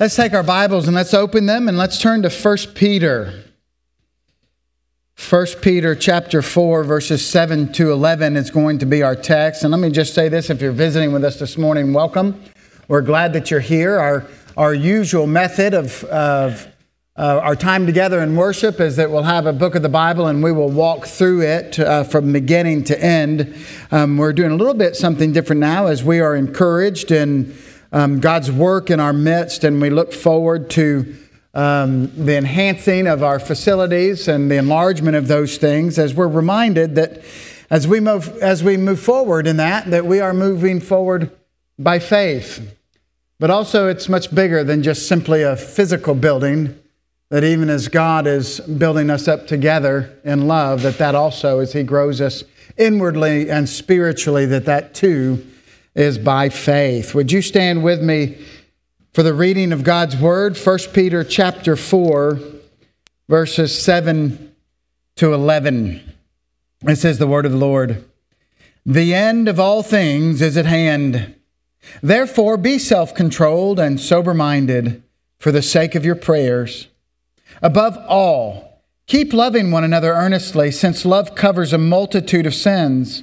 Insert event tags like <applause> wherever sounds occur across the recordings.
Let's take our Bibles and let's open them and let's turn to 1 Peter. 1 Peter chapter 4 verses 7 to 11 is going to be our text. And let me just say this if you're visiting with us this morning, welcome. We're glad that you're here. Our, our usual method of, of uh, our time together in worship is that we'll have a book of the Bible and we will walk through it uh, from beginning to end. Um, we're doing a little bit something different now as we are encouraged in um, God's work in our midst, and we look forward to um, the enhancing of our facilities and the enlargement of those things as we're reminded that as we move, as we move forward in that, that we are moving forward by faith. But also, it's much bigger than just simply a physical building. That even as God is building us up together in love, that that also, as He grows us inwardly and spiritually, that that too is by faith. Would you stand with me for the reading of God's word? 1 Peter chapter 4 verses 7 to 11. It says the word of the Lord. The end of all things is at hand. Therefore be self-controlled and sober-minded for the sake of your prayers. Above all, keep loving one another earnestly, since love covers a multitude of sins.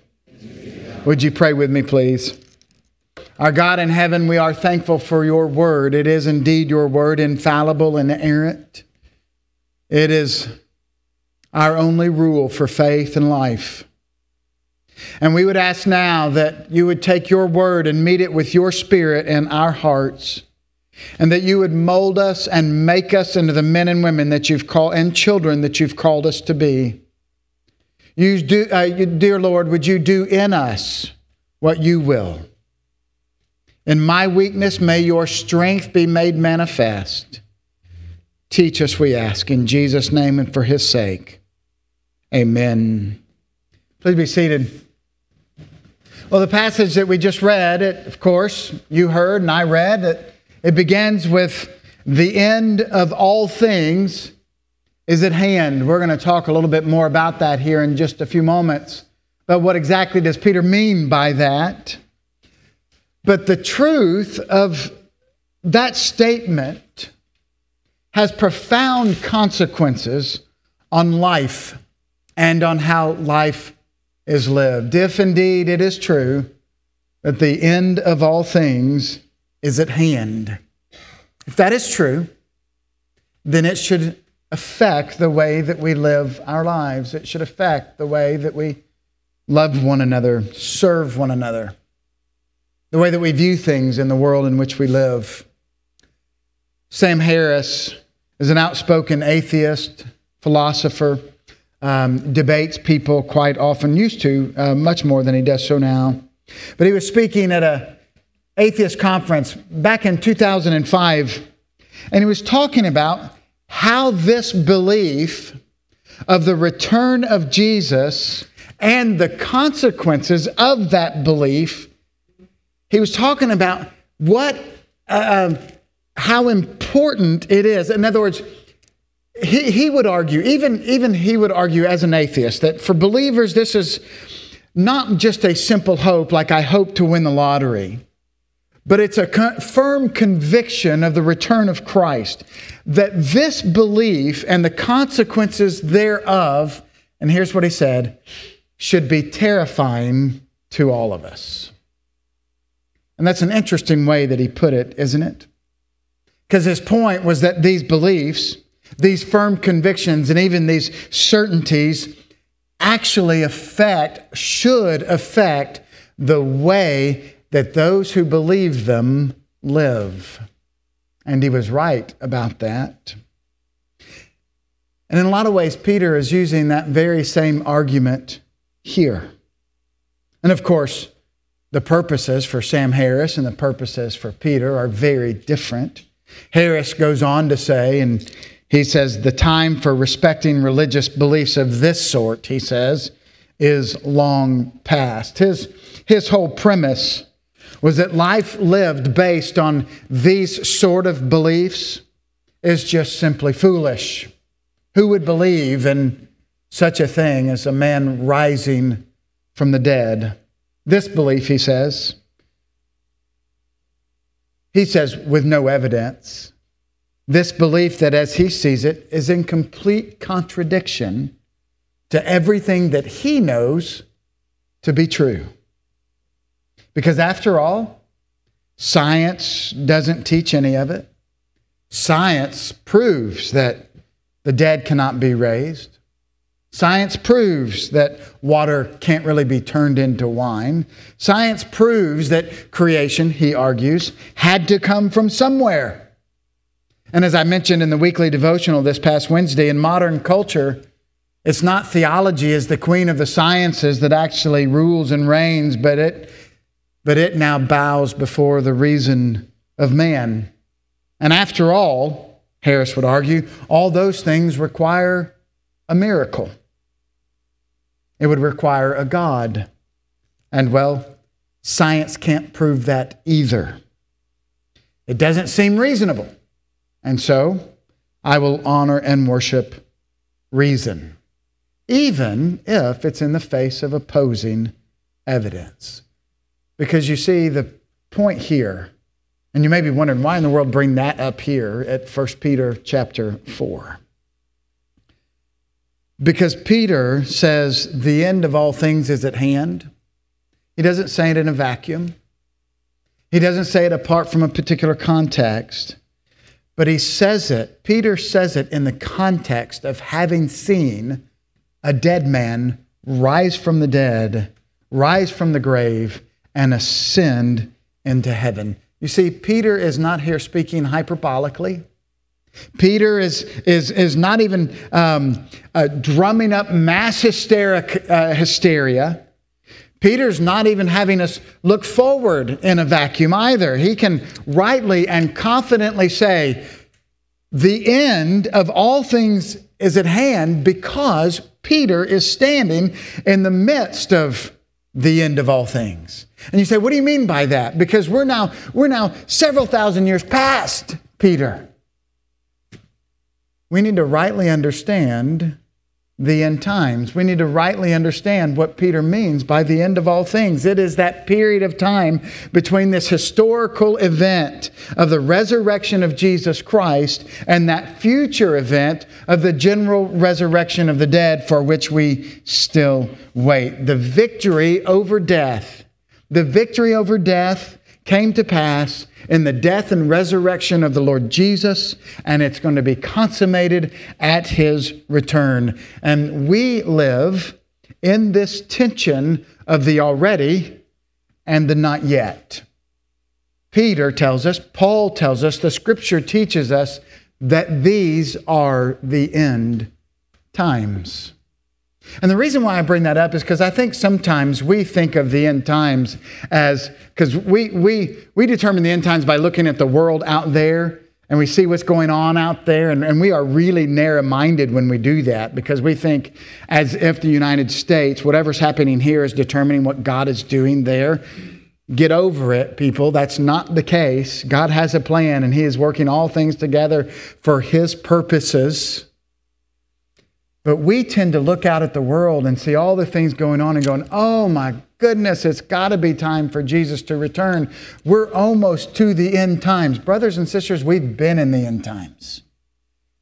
Would you pray with me, please? Our God in heaven, we are thankful for your word. It is indeed your word, infallible inerrant. It is our only rule for faith and life. And we would ask now that you would take your word and meet it with your spirit in our hearts, and that you would mold us and make us into the men and women that you've called and children that you've called us to be. You do, uh, dear Lord, would you do in us what you will? In my weakness, may your strength be made manifest. Teach us, we ask, in Jesus' name and for his sake. Amen. Please be seated. Well, the passage that we just read, it, of course, you heard and I read, that it begins with the end of all things is at hand. We're going to talk a little bit more about that here in just a few moments. But what exactly does Peter mean by that? But the truth of that statement has profound consequences on life and on how life is lived. If indeed it is true that the end of all things is at hand, if that is true, then it should affect the way that we live our lives. It should affect the way that we love one another, serve one another, the way that we view things in the world in which we live. Sam Harris is an outspoken atheist, philosopher, um, debates people quite often, used to, uh, much more than he does so now. But he was speaking at a atheist conference back in 2005, and he was talking about how this belief of the return of Jesus and the consequences of that belief, he was talking about what, uh, um, how important it is. In other words, he, he would argue, even, even he would argue as an atheist, that for believers, this is not just a simple hope, like I hope to win the lottery but it's a firm conviction of the return of Christ that this belief and the consequences thereof, and here's what he said, should be terrifying to all of us. And that's an interesting way that he put it, isn't it? Because his point was that these beliefs, these firm convictions, and even these certainties actually affect, should affect the way that those who believe them live. And he was right about that. And in a lot of ways, Peter is using that very same argument here. And of course, the purposes for Sam Harris and the purposes for Peter are very different. Harris goes on to say, and he says, the time for respecting religious beliefs of this sort, he says, is long past. His, his whole premise was that life lived based on these sort of beliefs is just simply foolish. Who would believe in such a thing as a man rising from the dead? This belief, he says, he says, with no evidence, this belief that as he sees it is in complete contradiction to everything that he knows to be true. Because after all, science doesn't teach any of it. Science proves that the dead cannot be raised. Science proves that water can't really be turned into wine. Science proves that creation, he argues, had to come from somewhere. And as I mentioned in the weekly devotional this past Wednesday, in modern culture, it's not theology as the queen of the sciences that actually rules and reigns, but it, but it now bows before the reason of man. And after all, Harris would argue, all those things require a miracle. It would require a God. And well, science can't prove that either. It doesn't seem reasonable. And so I will honor and worship reason, even if it's in the face of opposing evidence. Because you see, the point here, and you may be wondering why in the world bring that up here at 1 Peter chapter 4. Because Peter says the end of all things is at hand. He doesn't say it in a vacuum. He doesn't say it apart from a particular context. But he says it, Peter says it in the context of having seen a dead man rise from the dead, rise from the grave, and ascend into heaven. You see, Peter is not here speaking hyperbolically. Peter is, is, is not even um, uh, drumming up mass hysteric, uh, hysteria. Peter's not even having us look forward in a vacuum either. He can rightly and confidently say, The end of all things is at hand because Peter is standing in the midst of the end of all things. And you say, What do you mean by that? Because we're now, we're now several thousand years past Peter we need to rightly understand the end times. We need to rightly understand what Peter means by the end of all things. It is that period of time between this historical event of the resurrection of Jesus Christ and that future event of the general resurrection of the dead for which we still wait. The victory over death. The victory over death came to pass in the death and resurrection of the Lord Jesus, and it's going to be consummated at his return. And we live in this tension of the already and the not yet. Peter tells us, Paul tells us, the scripture teaches us that these are the end times. And the reason why I bring that up is because I think sometimes we think of the end times as, because we, we, we determine the end times by looking at the world out there and we see what's going on out there. And, and we are really narrow minded when we do that because we think as if the United States, whatever's happening here, is determining what God is doing there. Get over it, people. That's not the case. God has a plan and He is working all things together for His purposes. But we tend to look out at the world and see all the things going on and going, oh my goodness, it's got to be time for Jesus to return. We're almost to the end times. Brothers and sisters, we've been in the end times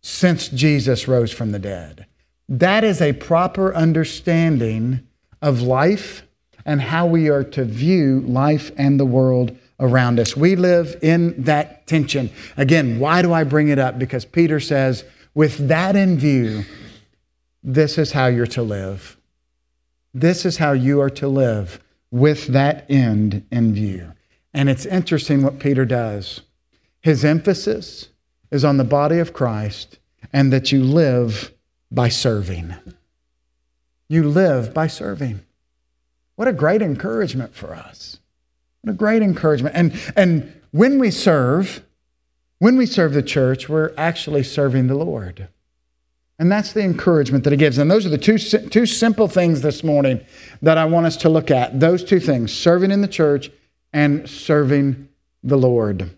since Jesus rose from the dead. That is a proper understanding of life and how we are to view life and the world around us. We live in that tension. Again, why do I bring it up? Because Peter says, with that in view, this is how you're to live. This is how you are to live with that end in view. And it's interesting what Peter does. His emphasis is on the body of Christ and that you live by serving. You live by serving. What a great encouragement for us. What a great encouragement. And, and when we serve, When we serve the church, we're actually serving the Lord. And that's the encouragement that he gives. And those are the two, two simple things this morning that I want us to look at. Those two things serving in the church and serving the Lord.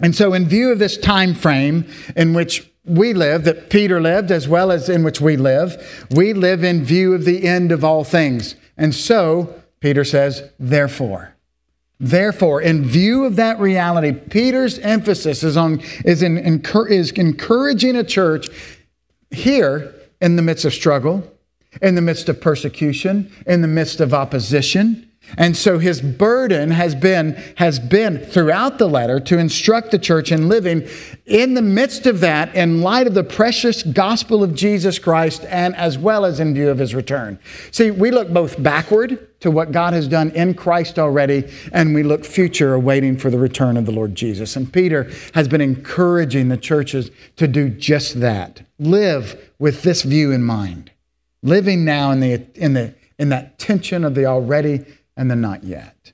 And so, in view of this time frame in which we live, that Peter lived, as well as in which we live, we live in view of the end of all things. And so, Peter says, therefore. Therefore, in view of that reality, Peter's emphasis is on is in is encouraging a church here in the midst of struggle, in the midst of persecution, in the midst of opposition, and so his burden has been, has been throughout the letter to instruct the church in living in the midst of that in light of the precious gospel of Jesus Christ and as well as in view of his return. See, we look both backward to what God has done in Christ already, and we look future awaiting for the return of the Lord Jesus. And Peter has been encouraging the churches to do just that. Live with this view in mind. Living now in the in the in that tension of the already and the not yet.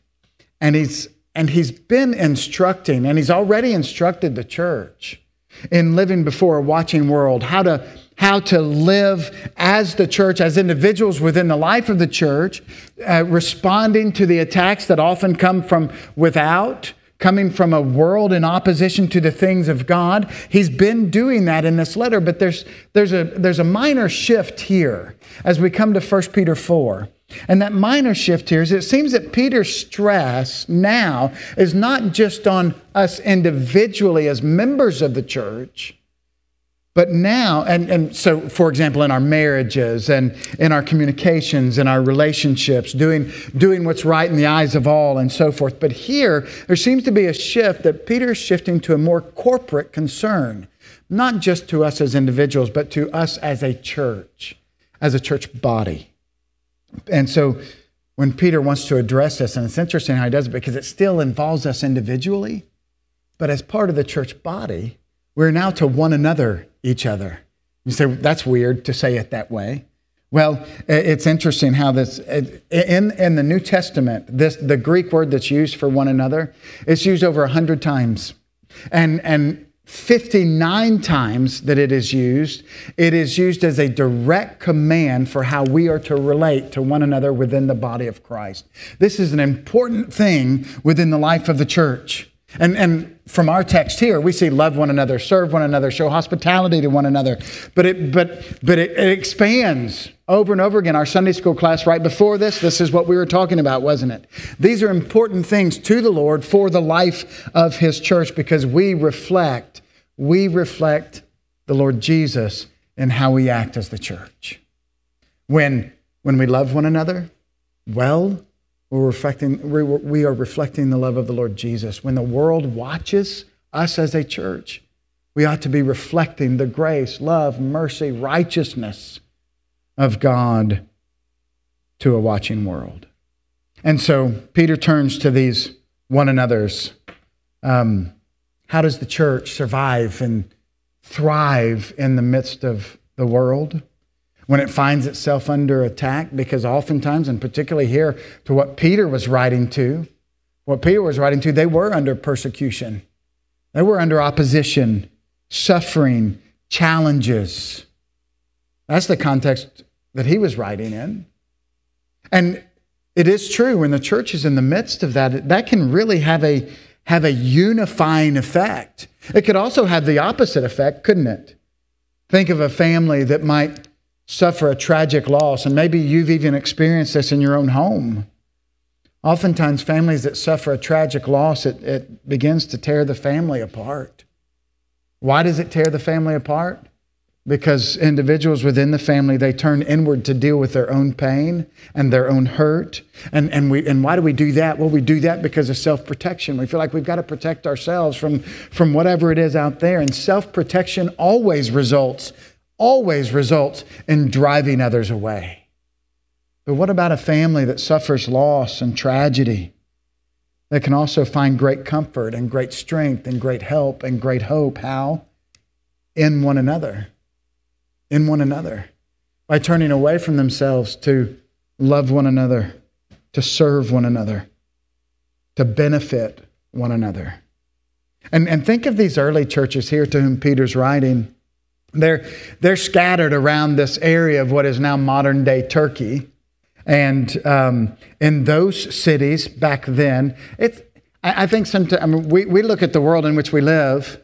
And he's and he's been instructing and he's already instructed the church in living before a watching world how to how to live as the church as individuals within the life of the church uh, responding to the attacks that often come from without coming from a world in opposition to the things of God. He's been doing that in this letter, but there's, there's, a, there's a minor shift here as we come to 1 Peter 4. And that minor shift here is it seems that Peter's stress now is not just on us individually as members of the church, but now, and, and so, for example, in our marriages and in our communications and our relationships, doing, doing what's right in the eyes of all and so forth. But here, there seems to be a shift that Peter is shifting to a more corporate concern, not just to us as individuals, but to us as a church, as a church body. And so when Peter wants to address this, and it's interesting how he does it because it still involves us individually, but as part of the church body, we're now to one another each other. You say, that's weird to say it that way. Well, it's interesting how this in in the New Testament, this the Greek word that's used for one another, it's used over a hundred times, and and 59 times that it is used, it is used as a direct command for how we are to relate to one another within the body of Christ. This is an important thing within the life of the church. And, and from our text here, we see love one another, serve one another, show hospitality to one another. But it, but, but it, it expands over and over again. Our Sunday school class right before this, this is what we were talking about, wasn't it? These are important things to the Lord for the life of His church because we reflect, we reflect the Lord Jesus in how we act as the church. When, when we love one another, well, we're reflecting, we are reflecting the love of the Lord Jesus. When the world watches us as a church, we ought to be reflecting the grace, love, mercy, righteousness of God to a watching world. And so Peter turns to these one another's. Um, how does the church survive and thrive in the midst of the world? when it finds itself under attack, because oftentimes, and particularly here to what Peter was writing to, what Peter was writing to, they were under persecution. They were under opposition, suffering, challenges. That's the context that he was writing in. And it is true when the church is in the midst of that, that can really have a, have a unifying effect. It could also have the opposite effect, couldn't it? Think of a family that might suffer a tragic loss, and maybe you've even experienced this in your own home. Oftentimes, families that suffer a tragic loss, it, it begins to tear the family apart. Why does it tear the family apart? Because individuals within the family, they turn inward to deal with their own pain and their own hurt. And, and, we, and why do we do that? Well, we do that because of self protection. We feel like we've got to protect ourselves from, from whatever it is out there. And self protection always results always results in driving others away. But what about a family that suffers loss and tragedy? That can also find great comfort and great strength and great help and great hope. How? In one another. In one another. By turning away from themselves to love one another, to serve one another, to benefit one another. And, and think of these early churches here to whom Peter's writing. They're, they're scattered around this area of what is now modern day Turkey. And um, in those cities back then, it's, I, I think sometimes I mean, we, we look at the world in which we live,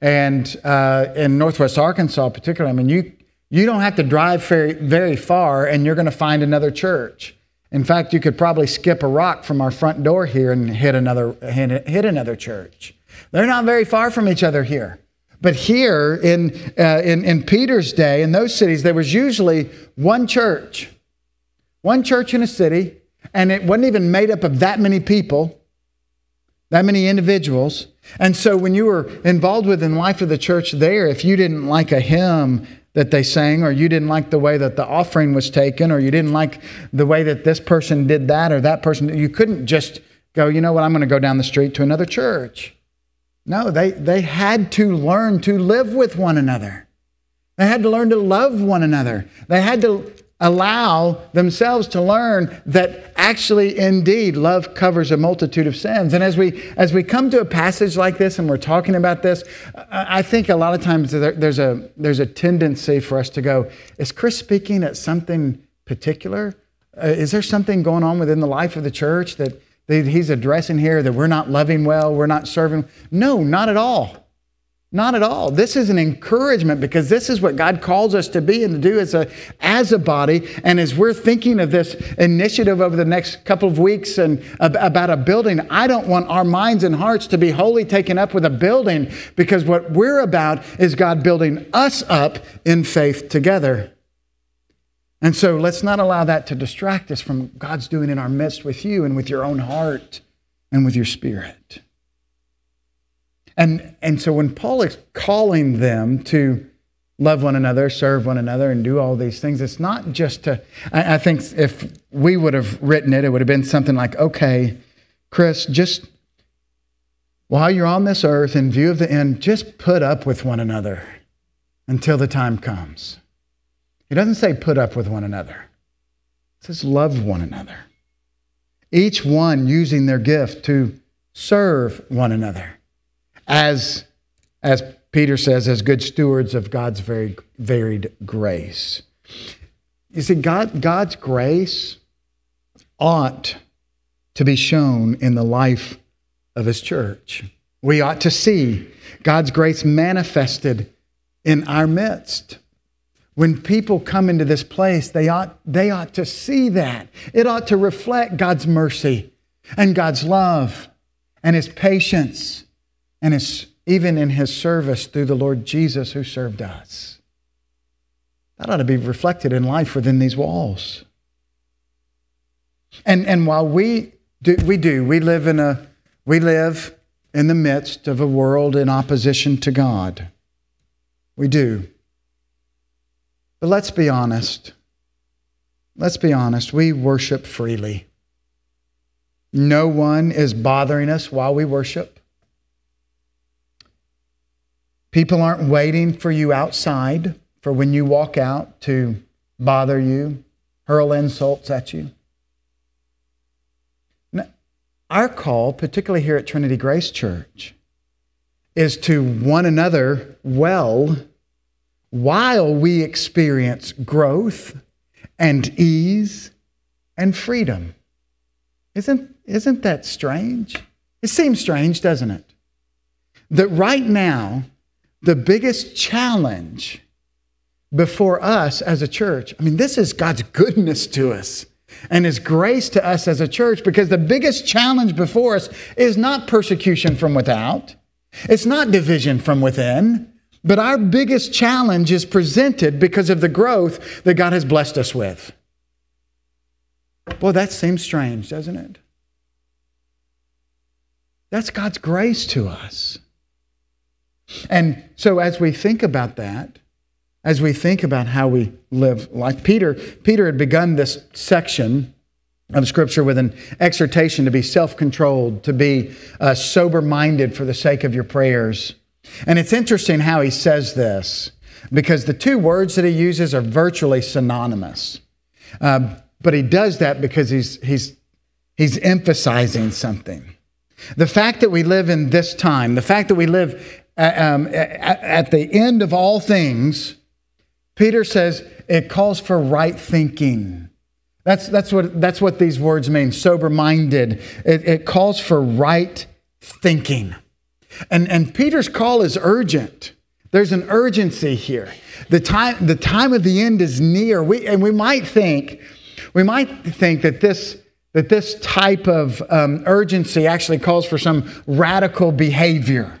and uh, in Northwest Arkansas, particularly, I mean, you, you don't have to drive very, very far and you're going to find another church. In fact, you could probably skip a rock from our front door here and hit another, hit, hit another church. They're not very far from each other here. But here in, uh, in, in Peter's day, in those cities, there was usually one church, one church in a city, and it wasn't even made up of that many people, that many individuals. And so when you were involved with the life of the church there, if you didn't like a hymn that they sang, or you didn't like the way that the offering was taken, or you didn't like the way that this person did that or that person, you couldn't just go, you know what, I'm going to go down the street to another church. No, they, they had to learn to live with one another. They had to learn to love one another. They had to allow themselves to learn that actually indeed love covers a multitude of sins and as we as we come to a passage like this and we're talking about this i think a lot of times there, there's a there's a tendency for us to go is chris speaking at something particular uh, is there something going on within the life of the church that he's addressing here that we're not loving well, we're not serving. No, not at all. Not at all. This is an encouragement because this is what God calls us to be and to do as a, as a body. And as we're thinking of this initiative over the next couple of weeks and about a building, I don't want our minds and hearts to be wholly taken up with a building because what we're about is God building us up in faith together. And so let's not allow that to distract us from God's doing in our midst with you and with your own heart and with your spirit. And, and so when Paul is calling them to love one another, serve one another, and do all these things, it's not just to, I, I think if we would have written it, it would have been something like, okay, Chris, just while you're on this earth in view of the end, just put up with one another until the time comes. He doesn't say put up with one another, he says love one another. Each one using their gift to serve one another as, as Peter says, as good stewards of God's very varied grace. You see, God, God's grace ought to be shown in the life of His church. We ought to see God's grace manifested in our midst. When people come into this place, they ought, they ought to see that. It ought to reflect God's mercy and God's love and His patience and it's even in His service through the Lord Jesus who served us. That ought to be reflected in life within these walls. And, and while we do, we do, we live in a, we live in the midst of a world in opposition to God. We do. But let's be honest. Let's be honest. We worship freely. No one is bothering us while we worship. People aren't waiting for you outside for when you walk out to bother you, hurl insults at you. Now, our call, particularly here at Trinity Grace Church, is to one another well while we experience growth and ease and freedom. Isn't, isn't that strange? It seems strange, doesn't it? That right now, the biggest challenge before us as a church, I mean, this is God's goodness to us and His grace to us as a church because the biggest challenge before us is not persecution from without, it's not division from within. But our biggest challenge is presented because of the growth that God has blessed us with. Boy, that seems strange, doesn't it? That's God's grace to us. And so as we think about that, as we think about how we live life, Peter, Peter had begun this section of Scripture with an exhortation to be self controlled, to be uh, sober minded for the sake of your prayers. And it's interesting how he says this because the two words that he uses are virtually synonymous. Uh, but he does that because he's, he's, he's emphasizing something. The fact that we live in this time, the fact that we live um, at the end of all things, Peter says it calls for right thinking. That's, that's, what, that's what these words mean sober minded. It, it calls for right thinking. And, and Peter's call is urgent. There's an urgency here. The time, the time of the end is near. We, and we might think, we might think that this, that this type of um, urgency actually calls for some radical behavior.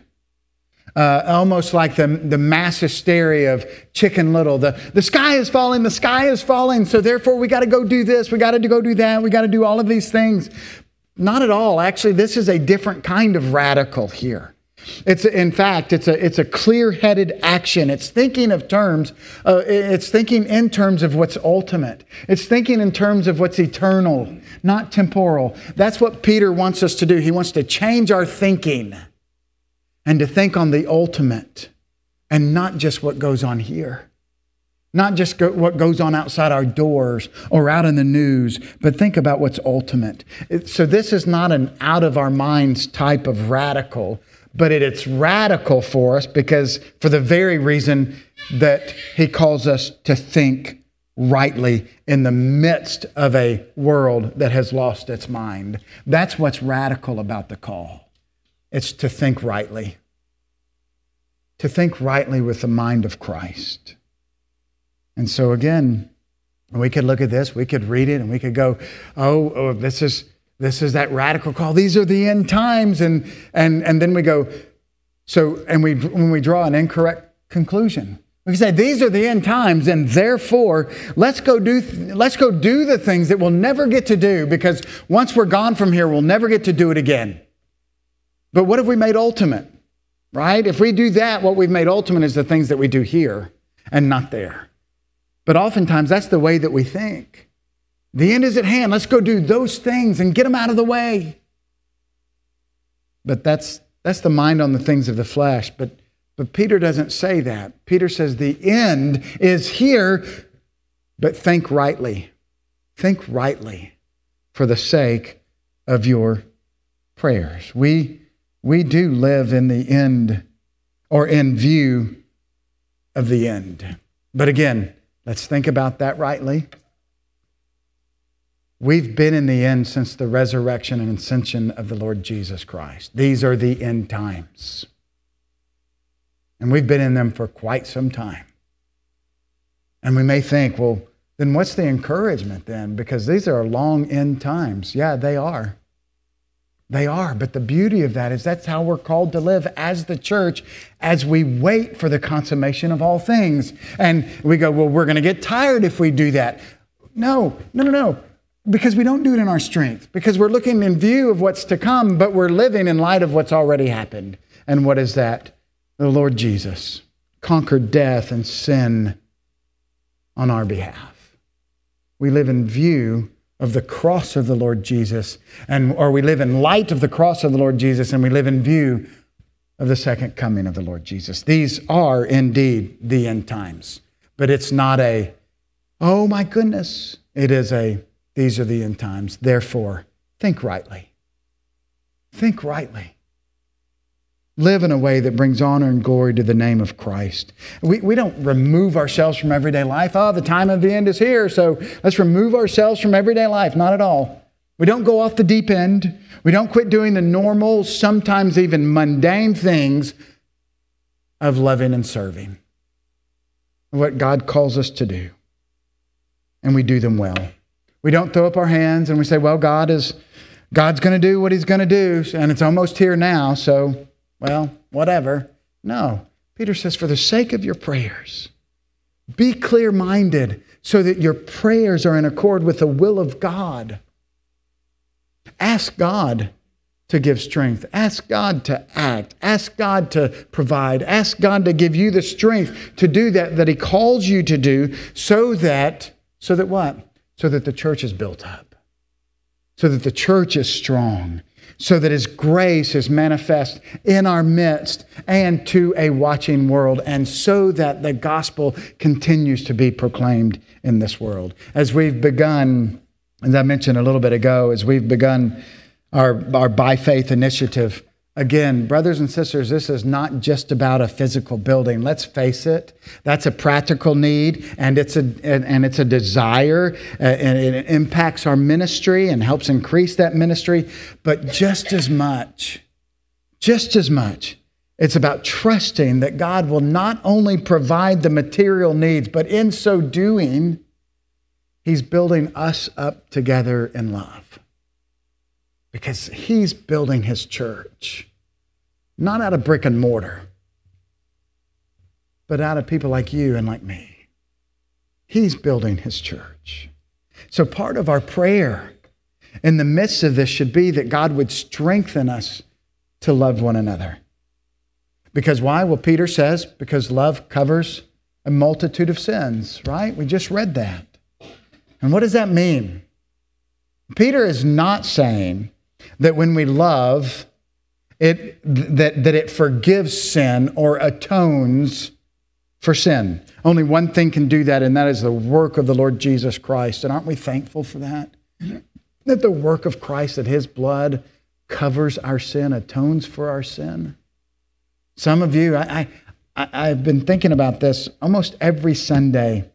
Uh, almost like the, the mass hysteria of Chicken Little. The, the sky is falling, the sky is falling, so therefore we got to go do this, we got to go do that, we got to do all of these things. Not at all. Actually, this is a different kind of radical here. It's in fact, it's a it's a clear-headed action. It's thinking of terms. Uh, it's thinking in terms of what's ultimate. It's thinking in terms of what's eternal, not temporal. That's what Peter wants us to do. He wants to change our thinking and to think on the ultimate, and not just what goes on here, not just go, what goes on outside our doors or out in the news, but think about what's ultimate. It, so this is not an out of our minds type of radical but it, it's radical for us because for the very reason that he calls us to think rightly in the midst of a world that has lost its mind. That's what's radical about the call. It's to think rightly. To think rightly with the mind of Christ. And so again, we could look at this, we could read it, and we could go, oh, oh this is this is that radical call. These are the end times. And, and, and then we go, so, and we, when we draw an incorrect conclusion, we say these are the end times, and therefore let's go do let's go do the things that we'll never get to do because once we're gone from here, we'll never get to do it again. But what have we made ultimate? Right? If we do that, what we've made ultimate is the things that we do here and not there. But oftentimes that's the way that we think. The end is at hand. Let's go do those things and get them out of the way. But that's, that's the mind on the things of the flesh. But, but Peter doesn't say that. Peter says the end is here, but think rightly. Think rightly for the sake of your prayers. We, we do live in the end or in view of the end. But again, let's think about that rightly. We've been in the end since the resurrection and ascension of the Lord Jesus Christ. These are the end times. And we've been in them for quite some time. And we may think, well, then what's the encouragement then? Because these are long end times. Yeah, they are. They are. But the beauty of that is that's how we're called to live as the church as we wait for the consummation of all things. And we go, well, we're going to get tired if we do that. No, no, no, no. Because we don't do it in our strength, because we're looking in view of what's to come, but we're living in light of what's already happened. And what is that? The Lord Jesus conquered death and sin on our behalf. We live in view of the cross of the Lord Jesus, and, or we live in light of the cross of the Lord Jesus, and we live in view of the second coming of the Lord Jesus. These are indeed the end times, but it's not a, oh my goodness. It is a, these are the end times. Therefore, think rightly. Think rightly. Live in a way that brings honor and glory to the name of Christ. We, we don't remove ourselves from everyday life. Oh, the time of the end is here, so let's remove ourselves from everyday life. Not at all. We don't go off the deep end. We don't quit doing the normal, sometimes even mundane things of loving and serving. What God calls us to do. And we do them well. We don't throw up our hands and we say, well, God is God's going to do what he's going to do and it's almost here now, so well, whatever. No. Peter says for the sake of your prayers, be clear-minded so that your prayers are in accord with the will of God. Ask God to give strength. Ask God to act. Ask God to provide. Ask God to give you the strength to do that that he calls you to do so that so that what? so that the church is built up, so that the church is strong, so that His grace is manifest in our midst and to a watching world, and so that the gospel continues to be proclaimed in this world. As we've begun, as I mentioned a little bit ago, as we've begun our, our by faith initiative. Again, brothers and sisters, this is not just about a physical building. Let's face it, that's a practical need and it's a, and, it's a desire uh, and it impacts our ministry and helps increase that ministry. But just as much, just as much, it's about trusting that God will not only provide the material needs, but in so doing, He's building us up together in love because he's building his church, not out of brick and mortar, but out of people like you and like me. He's building his church. So, part of our prayer in the midst of this should be that God would strengthen us to love one another. Because why? Well, Peter says, because love covers a multitude of sins, right? We just read that. And what does that mean? Peter is not saying that when we love, it, that, that it forgives sin or atones for sin. Only one thing can do that, and that is the work of the Lord Jesus Christ. And aren't we thankful for that? <clears throat> That the work of Christ, that his blood covers our sin, atones for our sin. Some of you, I, I, I've been thinking about this almost every Sunday.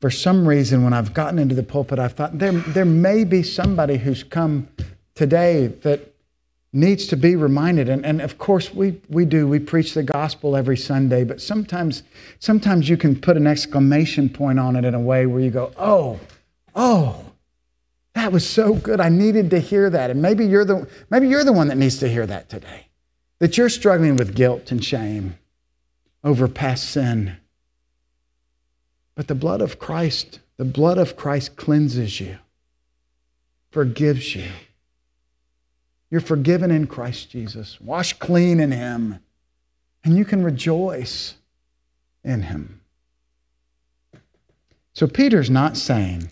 For some reason, when I've gotten into the pulpit, I've thought there, there may be somebody who's come today that needs to be reminded. And, and of course, we, we do. We preach the gospel every Sunday, but sometimes, sometimes you can put an exclamation point on it in a way where you go, oh, oh, that was so good. I needed to hear that. And maybe you're the, maybe you're the one that needs to hear that today. That you're struggling with guilt and shame over past sin. But the blood of Christ, the blood of Christ cleanses you, forgives you you're forgiven in Christ Jesus, washed clean in Him, and you can rejoice in Him. So Peter's not saying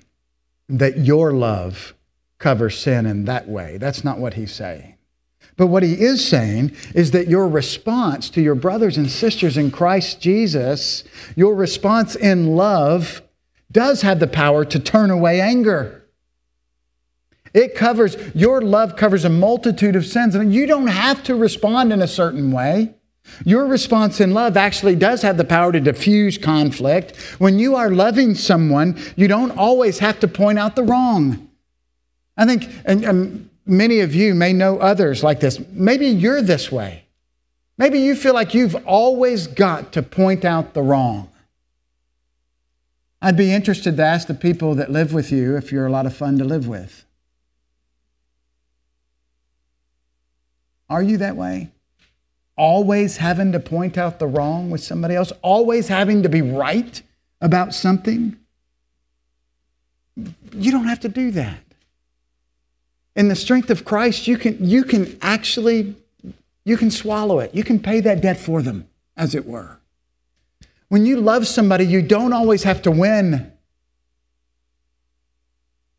that your love covers sin in that way. That's not what he's saying. But what he is saying is that your response to your brothers and sisters in Christ Jesus, your response in love, does have the power to turn away anger. It covers, your love covers a multitude of sins. And you don't have to respond in a certain way. Your response in love actually does have the power to diffuse conflict. When you are loving someone, you don't always have to point out the wrong. I think, and, and many of you may know others like this. Maybe you're this way. Maybe you feel like you've always got to point out the wrong. I'd be interested to ask the people that live with you if you're a lot of fun to live with. Are you that way? Always having to point out the wrong with somebody else? Always having to be right about something? You don't have to do that. In the strength of Christ, you can, you can actually you can swallow it. You can pay that debt for them, as it were. When you love somebody, you don't always have to win.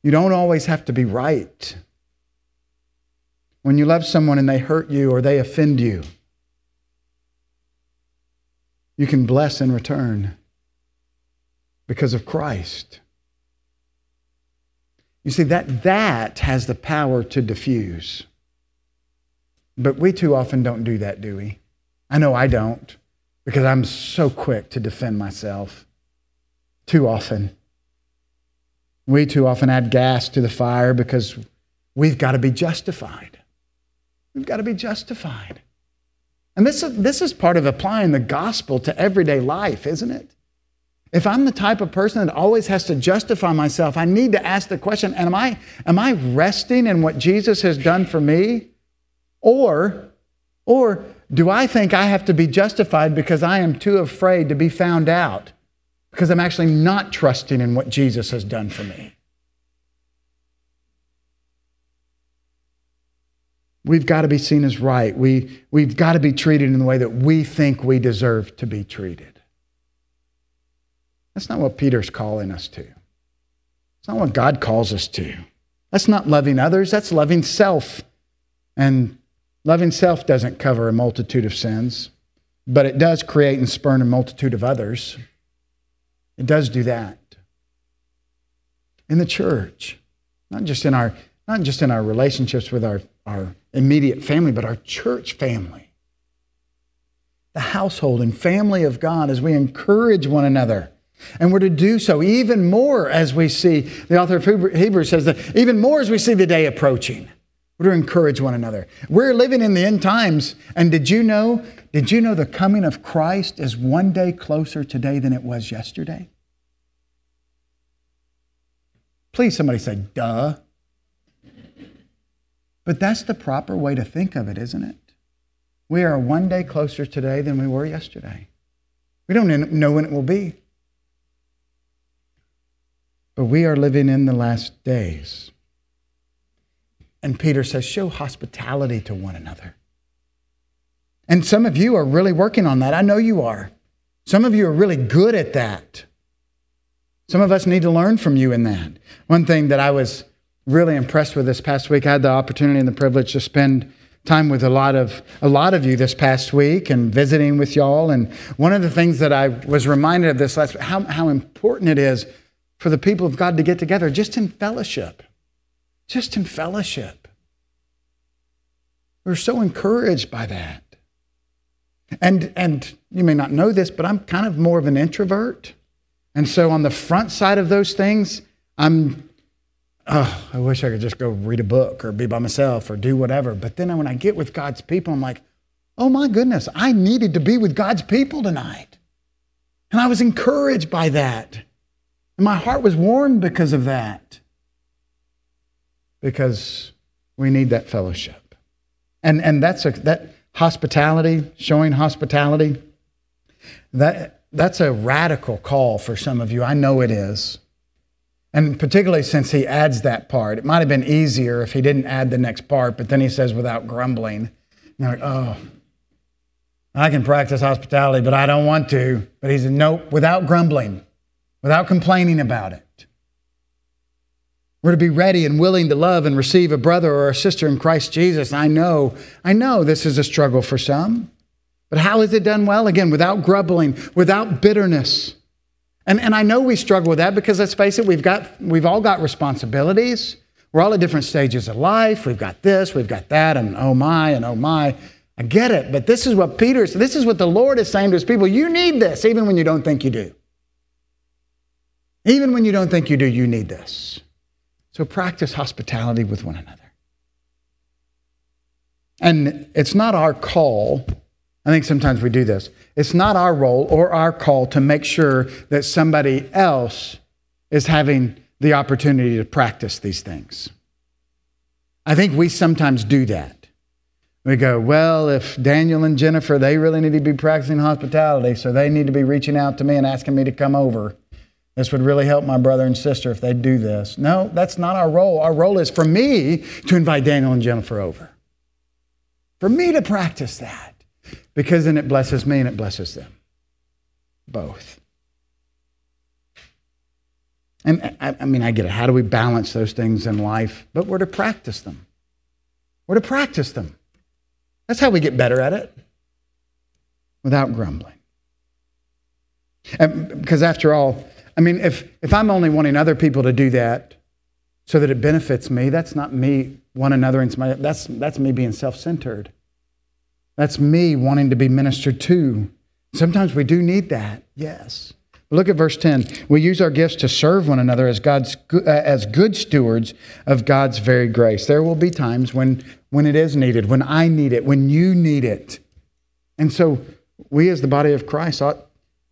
You don't always have to be right when you love someone and they hurt you or they offend you, you can bless in return because of Christ. You see, that, that has the power to diffuse. But we too often don't do that, do we? I know I don't because I'm so quick to defend myself. Too often. We too often add gas to the fire because we've got to be justified. We've got to be justified. And this is, this is part of applying the gospel to everyday life, isn't it? If I'm the type of person that always has to justify myself, I need to ask the question am I, am I resting in what Jesus has done for me? Or, or do I think I have to be justified because I am too afraid to be found out? Because I'm actually not trusting in what Jesus has done for me. We've got to be seen as right. We, we've got to be treated in the way that we think we deserve to be treated. That's not what Peter's calling us to. It's not what God calls us to. That's not loving others, that's loving self. And loving self doesn't cover a multitude of sins, but it does create and spurn a multitude of others. It does do that. In the church, not just in our not just in our relationships with our, our immediate family, but our church family, the household and family of God as we encourage one another. And we're to do so even more as we see, the author of Hebrews says that even more as we see the day approaching. We're to encourage one another. We're living in the end times. And did you know, did you know the coming of Christ is one day closer today than it was yesterday? Please, somebody say, duh. But that's the proper way to think of it, isn't it? We are one day closer today than we were yesterday. We don't know when it will be. But we are living in the last days. And Peter says, show hospitality to one another. And some of you are really working on that. I know you are. Some of you are really good at that. Some of us need to learn from you in that. One thing that I was really impressed with this past week, I had the opportunity and the privilege to spend time with a lot of a lot of you this past week and visiting with y'all. And one of the things that I was reminded of this last how, how important it is for the people of God to get together just in fellowship. Just in fellowship. We're so encouraged by that. And and you may not know this, but I'm kind of more of an introvert. And so on the front side of those things, I'm oh, I wish I could just go read a book or be by myself or do whatever. But then when I get with God's people, I'm like, oh my goodness, I needed to be with God's people tonight. And I was encouraged by that. And my heart was warmed because of that. Because we need that fellowship. And, and that's a, that hospitality, showing hospitality, that, that's a radical call for some of you. I know it is. And particularly since he adds that part, it might have been easier if he didn't add the next part, but then he says without grumbling. like, oh, I can practice hospitality, but I don't want to. But he said, nope, without grumbling, without complaining about it. We're to be ready and willing to love and receive a brother or a sister in Christ Jesus. I know, I know this is a struggle for some. But how is it done well? Again, without grumbling, without bitterness. And, and I know we struggle with that because let's face it, we've, got, we've all got responsibilities. We're all at different stages of life. We've got this, we've got that, and oh my, and oh my. I get it, but this is what Peter, this is what the Lord is saying to his people. You need this, even when you don't think you do. Even when you don't think you do, you need this. So practice hospitality with one another. And it's not our call I think sometimes we do this. It's not our role or our call to make sure that somebody else is having the opportunity to practice these things. I think we sometimes do that. We go, well, if Daniel and Jennifer, they really need to be practicing hospitality, so they need to be reaching out to me and asking me to come over. This would really help my brother and sister if they do this. No, that's not our role. Our role is for me to invite Daniel and Jennifer over, for me to practice that because then it blesses me and it blesses them. Both. And I, I, mean, I get it. How do we balance those things in life? But we're to practice them. We're to practice them. That's how we get better at it without grumbling. Because after all, I mean, if, if I'm only wanting other people to do that so that it benefits me, that's not me one another. That's, that's me being self centered. That's me wanting to be ministered to. Sometimes we do need that, yes. Look at verse 10. We use our gifts to serve one another as, God's, uh, as good stewards of God's very grace. There will be times when, when it is needed, when I need it, when you need it. And so we, as the body of Christ, ought,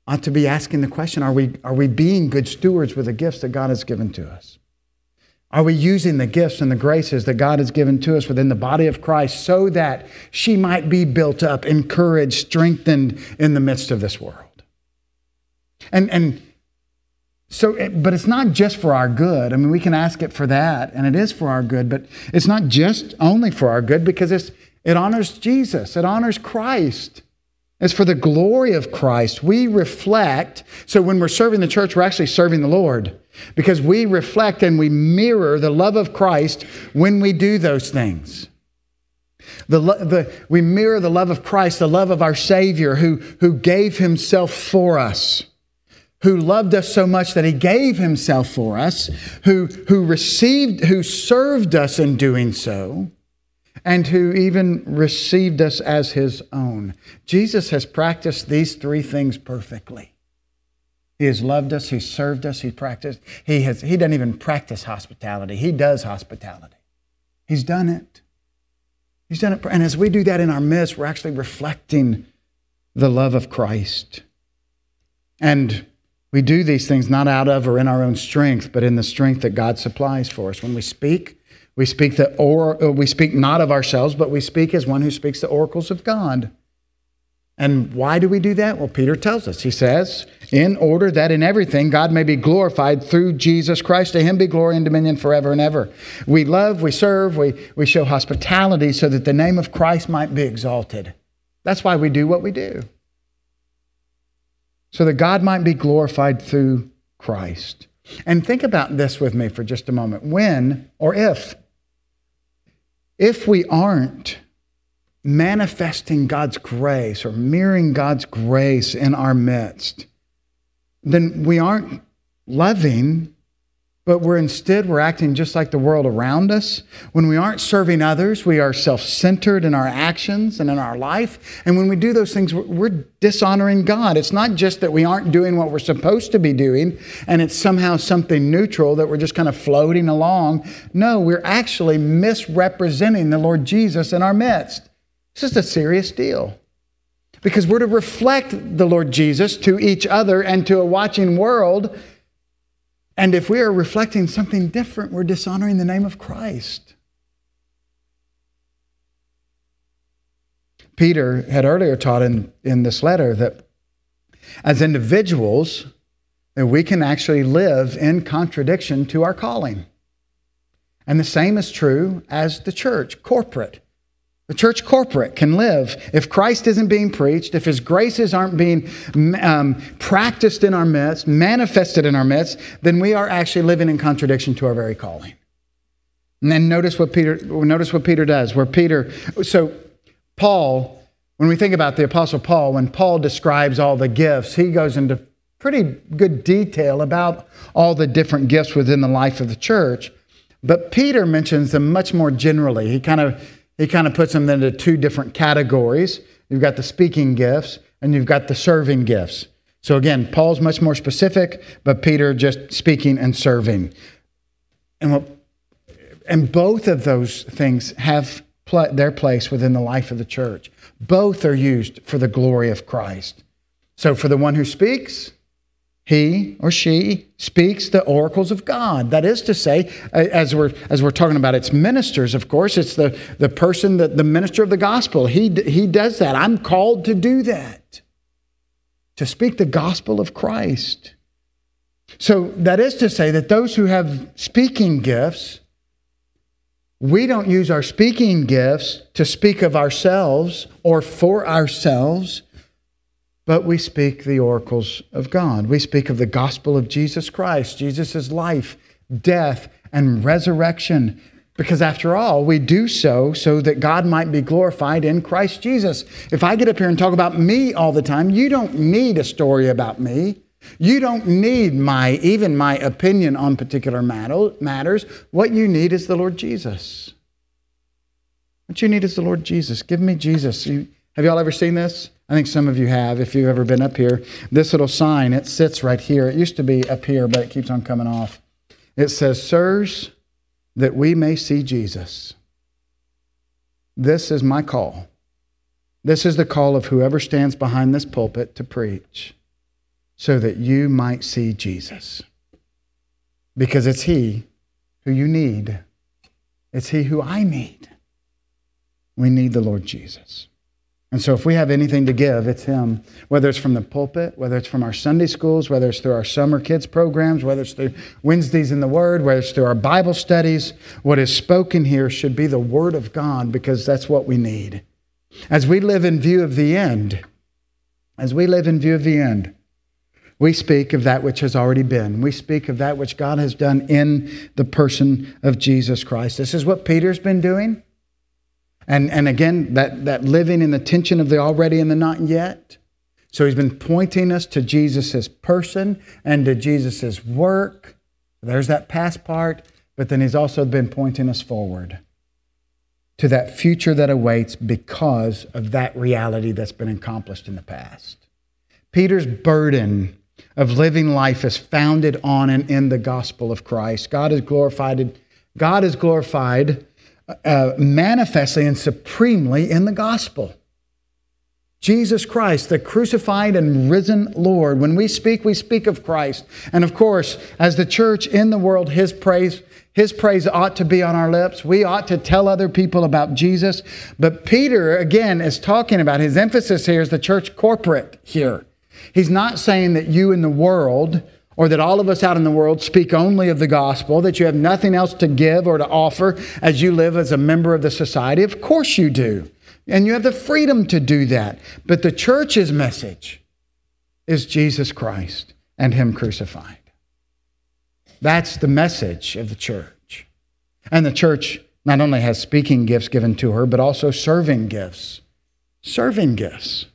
ought to be asking the question are we, are we being good stewards with the gifts that God has given to us? Are we using the gifts and the graces that God has given to us within the body of Christ so that she might be built up, encouraged, strengthened in the midst of this world? And, and so, but it's not just for our good. I mean, we can ask it for that, and it is for our good, but it's not just only for our good because it's, it honors Jesus, it honors Christ. It's for the glory of Christ. We reflect, so when we're serving the church, we're actually serving the Lord because we reflect and we mirror the love of Christ when we do those things. The, the, we mirror the love of Christ, the love of our Savior who, who gave himself for us, who loved us so much that he gave himself for us, who, who received, who served us in doing so, and who even received us as his own. Jesus has practiced these three things perfectly. He has loved us, He served us, He practiced. He, has, he doesn't even practice hospitality, He does hospitality. He's done it. He's done it. And as we do that in our midst, we're actually reflecting the love of Christ. And we do these things not out of or in our own strength, but in the strength that God supplies for us. When we speak, we speak the or uh, we speak not of ourselves, but we speak as one who speaks the oracles of God. And why do we do that? Well, Peter tells us. He says, in order that in everything God may be glorified through Jesus Christ. To him be glory and dominion forever and ever. We love, we serve, we, we show hospitality so that the name of Christ might be exalted. That's why we do what we do. So that God might be glorified through Christ. And think about this with me for just a moment. When or if, if we aren't manifesting God's grace or mirroring God's grace in our midst, then we aren't loving, but we're instead we're acting just like the world around us. When we aren't serving others, we are self-centered in our actions and in our life. And when we do those things, we're dishonoring God. It's not just that we aren't doing what we're supposed to be doing and it's somehow something neutral that we're just kind of floating along. No, we're actually misrepresenting the Lord Jesus in our midst. This is a serious deal because we're to reflect the Lord Jesus to each other and to a watching world. And if we are reflecting something different, we're dishonoring the name of Christ. Peter had earlier taught in, in this letter that as individuals, that we can actually live in contradiction to our calling. And the same is true as the church, corporate. The church corporate can live. If Christ isn't being preached, if his graces aren't being um, practiced in our midst, manifested in our midst, then we are actually living in contradiction to our very calling. And then notice what Peter notice what Peter does. Where Peter so Paul, when we think about the apostle Paul, when Paul describes all the gifts, he goes into pretty good detail about all the different gifts within the life of the church. But Peter mentions them much more generally. He kind of he kind of puts them into two different categories. You've got the speaking gifts and you've got the serving gifts. So again, Paul's much more specific, but Peter just speaking and serving. And what, and both of those things have pl- their place within the life of the church. Both are used for the glory of Christ. So for the one who speaks, he or she speaks the oracles of God. That is to say, as we're, as we're talking about its ministers, of course, it's the, the person, that, the minister of the gospel. He, he does that. I'm called to do that, to speak the gospel of Christ. So that is to say that those who have speaking gifts, we don't use our speaking gifts to speak of ourselves or for ourselves but we speak the oracles of God. We speak of the gospel of Jesus Christ, Jesus' life, death, and resurrection. Because after all, we do so so that God might be glorified in Christ Jesus. If I get up here and talk about me all the time, you don't need a story about me. You don't need my even my opinion on particular matters. What you need is the Lord Jesus. What you need is the Lord Jesus. Give me Jesus. Have y'all ever seen this? I think some of you have, if you've ever been up here. This little sign, it sits right here. It used to be up here, but it keeps on coming off. It says, Sirs, that we may see Jesus. This is my call. This is the call of whoever stands behind this pulpit to preach, so that you might see Jesus. Because it's He who you need, it's He who I need. We need the Lord Jesus. And so, if we have anything to give, it's Him. Whether it's from the pulpit, whether it's from our Sunday schools, whether it's through our summer kids programs, whether it's through Wednesdays in the Word, whether it's through our Bible studies, what is spoken here should be the Word of God because that's what we need. As we live in view of the end, as we live in view of the end, we speak of that which has already been. We speak of that which God has done in the person of Jesus Christ. This is what Peter's been doing. And, and again, that, that living in the tension of the already and the not yet. So he's been pointing us to Jesus' person and to Jesus' work. There's that past part, but then he's also been pointing us forward to that future that awaits because of that reality that's been accomplished in the past. Peter's burden of living life is founded on and in the gospel of Christ. God is glorified. God is glorified uh, manifestly and supremely in the gospel. Jesus Christ, the crucified and risen Lord. When we speak, we speak of Christ. And of course, as the church in the world, his praise, his praise ought to be on our lips. We ought to tell other people about Jesus. But Peter, again, is talking about his emphasis here is the church corporate here. He's not saying that you in the world or that all of us out in the world speak only of the gospel, that you have nothing else to give or to offer as you live as a member of the society. Of course you do. And you have the freedom to do that. But the church's message is Jesus Christ and Him crucified. That's the message of the church. And the church not only has speaking gifts given to her, but also serving gifts. Serving gifts.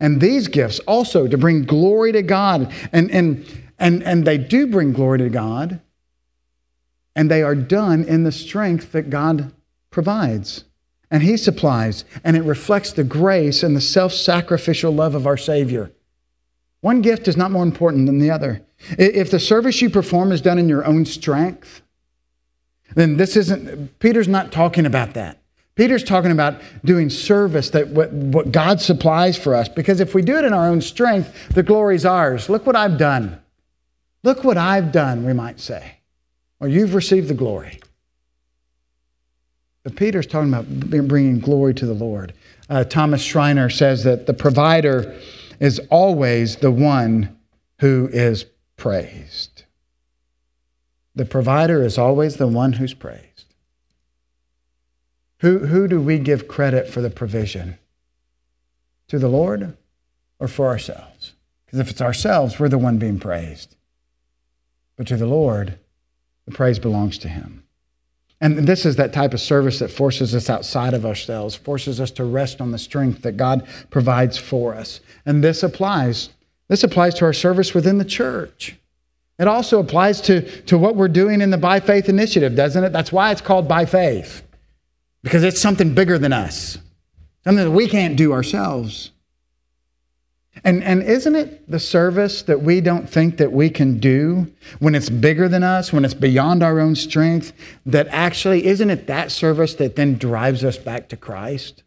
And these gifts also to bring glory to God. And, and, and, and they do bring glory to God. And they are done in the strength that God provides and He supplies, and it reflects the grace and the self sacrificial love of our Savior. One gift is not more important than the other. If the service you perform is done in your own strength, then this isn't, Peter's not talking about that. Peter's talking about doing service that what, what God supplies for us. Because if we do it in our own strength, the glory's ours. Look what I've done. Look what I've done, we might say. Or you've received the glory. But Peter's talking about bringing glory to the Lord. Uh, Thomas Schreiner says that the provider is always the one who is praised. The provider is always the one who's praised. Who, who do we give credit for the provision? To the Lord or for ourselves? Because if it's ourselves, we're the one being praised. But to the Lord, the praise belongs to Him. And this is that type of service that forces us outside of ourselves, forces us to rest on the strength that God provides for us. And this applies. This applies to our service within the church. It also applies to, to what we're doing in the By Faith initiative, doesn't it? That's why it's called By Faith, because it's something bigger than us, something that we can't do ourselves. And, and isn't it the service that we don't think that we can do when it's bigger than us, when it's beyond our own strength, that actually, isn't it that service that then drives us back to Christ?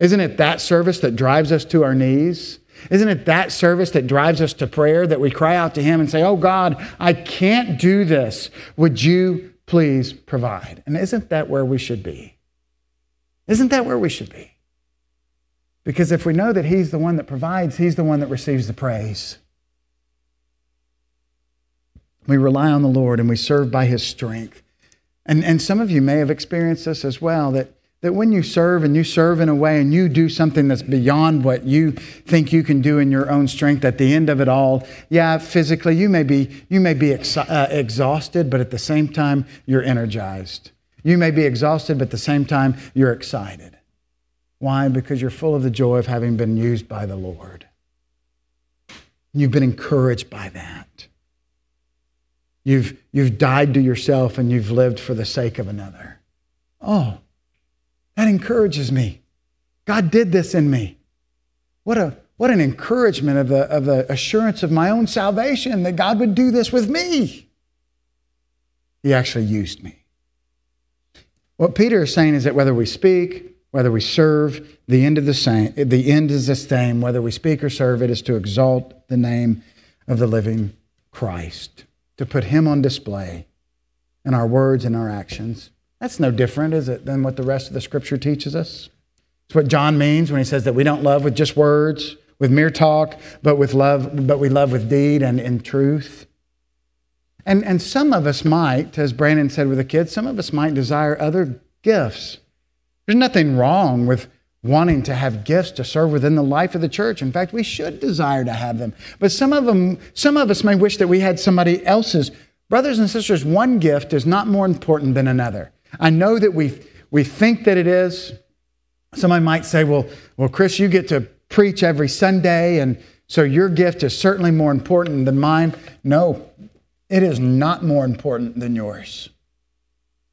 Isn't it that service that drives us to our knees? Isn't it that service that drives us to prayer that we cry out to Him and say, Oh God, I can't do this. Would you please provide? And isn't that where we should be? Isn't that where we should be? Because if we know that He's the one that provides, He's the one that receives the praise. We rely on the Lord and we serve by His strength. And, and some of you may have experienced this as well that, that when you serve and you serve in a way and you do something that's beyond what you think you can do in your own strength, at the end of it all, yeah, physically you may be, you may be ex- uh, exhausted, but at the same time, you're energized. You may be exhausted, but at the same time, you're excited. Why? Because you're full of the joy of having been used by the Lord. You've been encouraged by that. You've, you've died to yourself and you've lived for the sake of another. Oh, that encourages me. God did this in me. What, a, what an encouragement of the, of the assurance of my own salvation that God would do this with me. He actually used me. What Peter is saying is that whether we speak, whether we serve, the end, of the, same, the end is the same. Whether we speak or serve, it is to exalt the name of the living Christ, to put him on display in our words and our actions. That's no different, is it, than what the rest of the scripture teaches us? It's what John means when he says that we don't love with just words, with mere talk, but with love, but we love with deed and in truth. And, and some of us might, as Brandon said with the kids, some of us might desire other gifts there's nothing wrong with wanting to have gifts to serve within the life of the church. In fact, we should desire to have them. But some of them, some of us may wish that we had somebody else's. Brothers and sisters, one gift is not more important than another. I know that we we think that it is. Somebody might say, "Well, well, Chris, you get to preach every Sunday, and so your gift is certainly more important than mine. No, it is not more important than yours.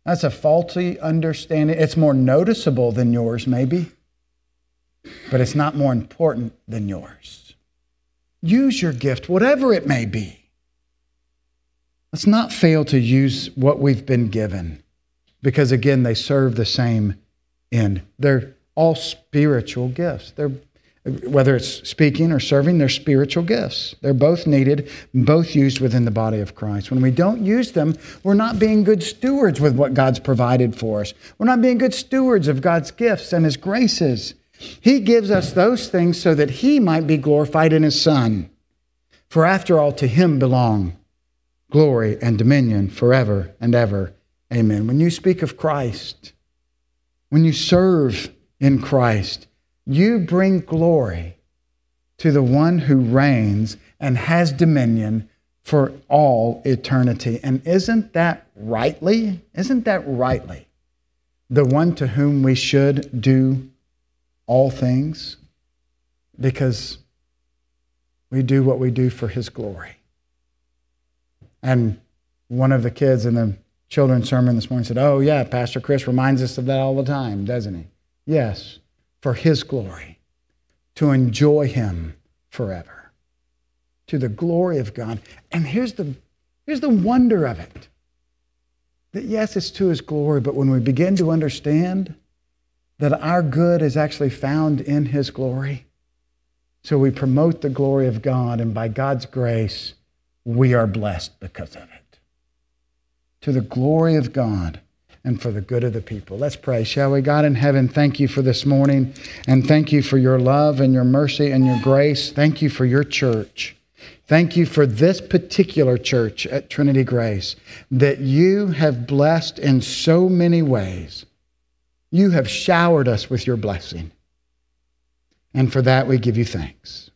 That's a faulty understanding. It's more noticeable than yours, maybe, but it's not more important than yours. Use your gift, whatever it may be. Let's not fail to use what we've been given because, again, they serve the same end. They're all spiritual gifts. They're whether it's speaking or serving, they're spiritual gifts. They're both needed, both used within the body of Christ. When we don't use them, we're not being good stewards with what God's provided for us. We're not being good stewards of God's gifts and His graces. He gives us those things so that He might be glorified in His Son. For after all, to Him belong glory and dominion forever and ever. Amen. When you speak of Christ, when you serve in Christ, you bring glory to the one who reigns and has dominion for all eternity. And isn't that rightly? Isn't that rightly the one to whom we should do all things? Because we do what we do for his glory. And one of the kids in the children's sermon this morning said, Oh, yeah, Pastor Chris reminds us of that all the time, doesn't he? Yes, for his glory, to enjoy him forever, to the glory of God. And here's the, here's the wonder of it that yes, it's to his glory, but when we begin to understand that our good is actually found in his glory, so we promote the glory of God, and by God's grace, we are blessed because of it. To the glory of God and for the good of the people. Let's pray, shall we? God in heaven, thank you for this morning, and thank you for your love and your mercy and your grace. Thank you for your church. Thank you for this particular church at Trinity Grace that you have blessed in so many ways. You have showered us with your blessing. And for that, we give you thanks.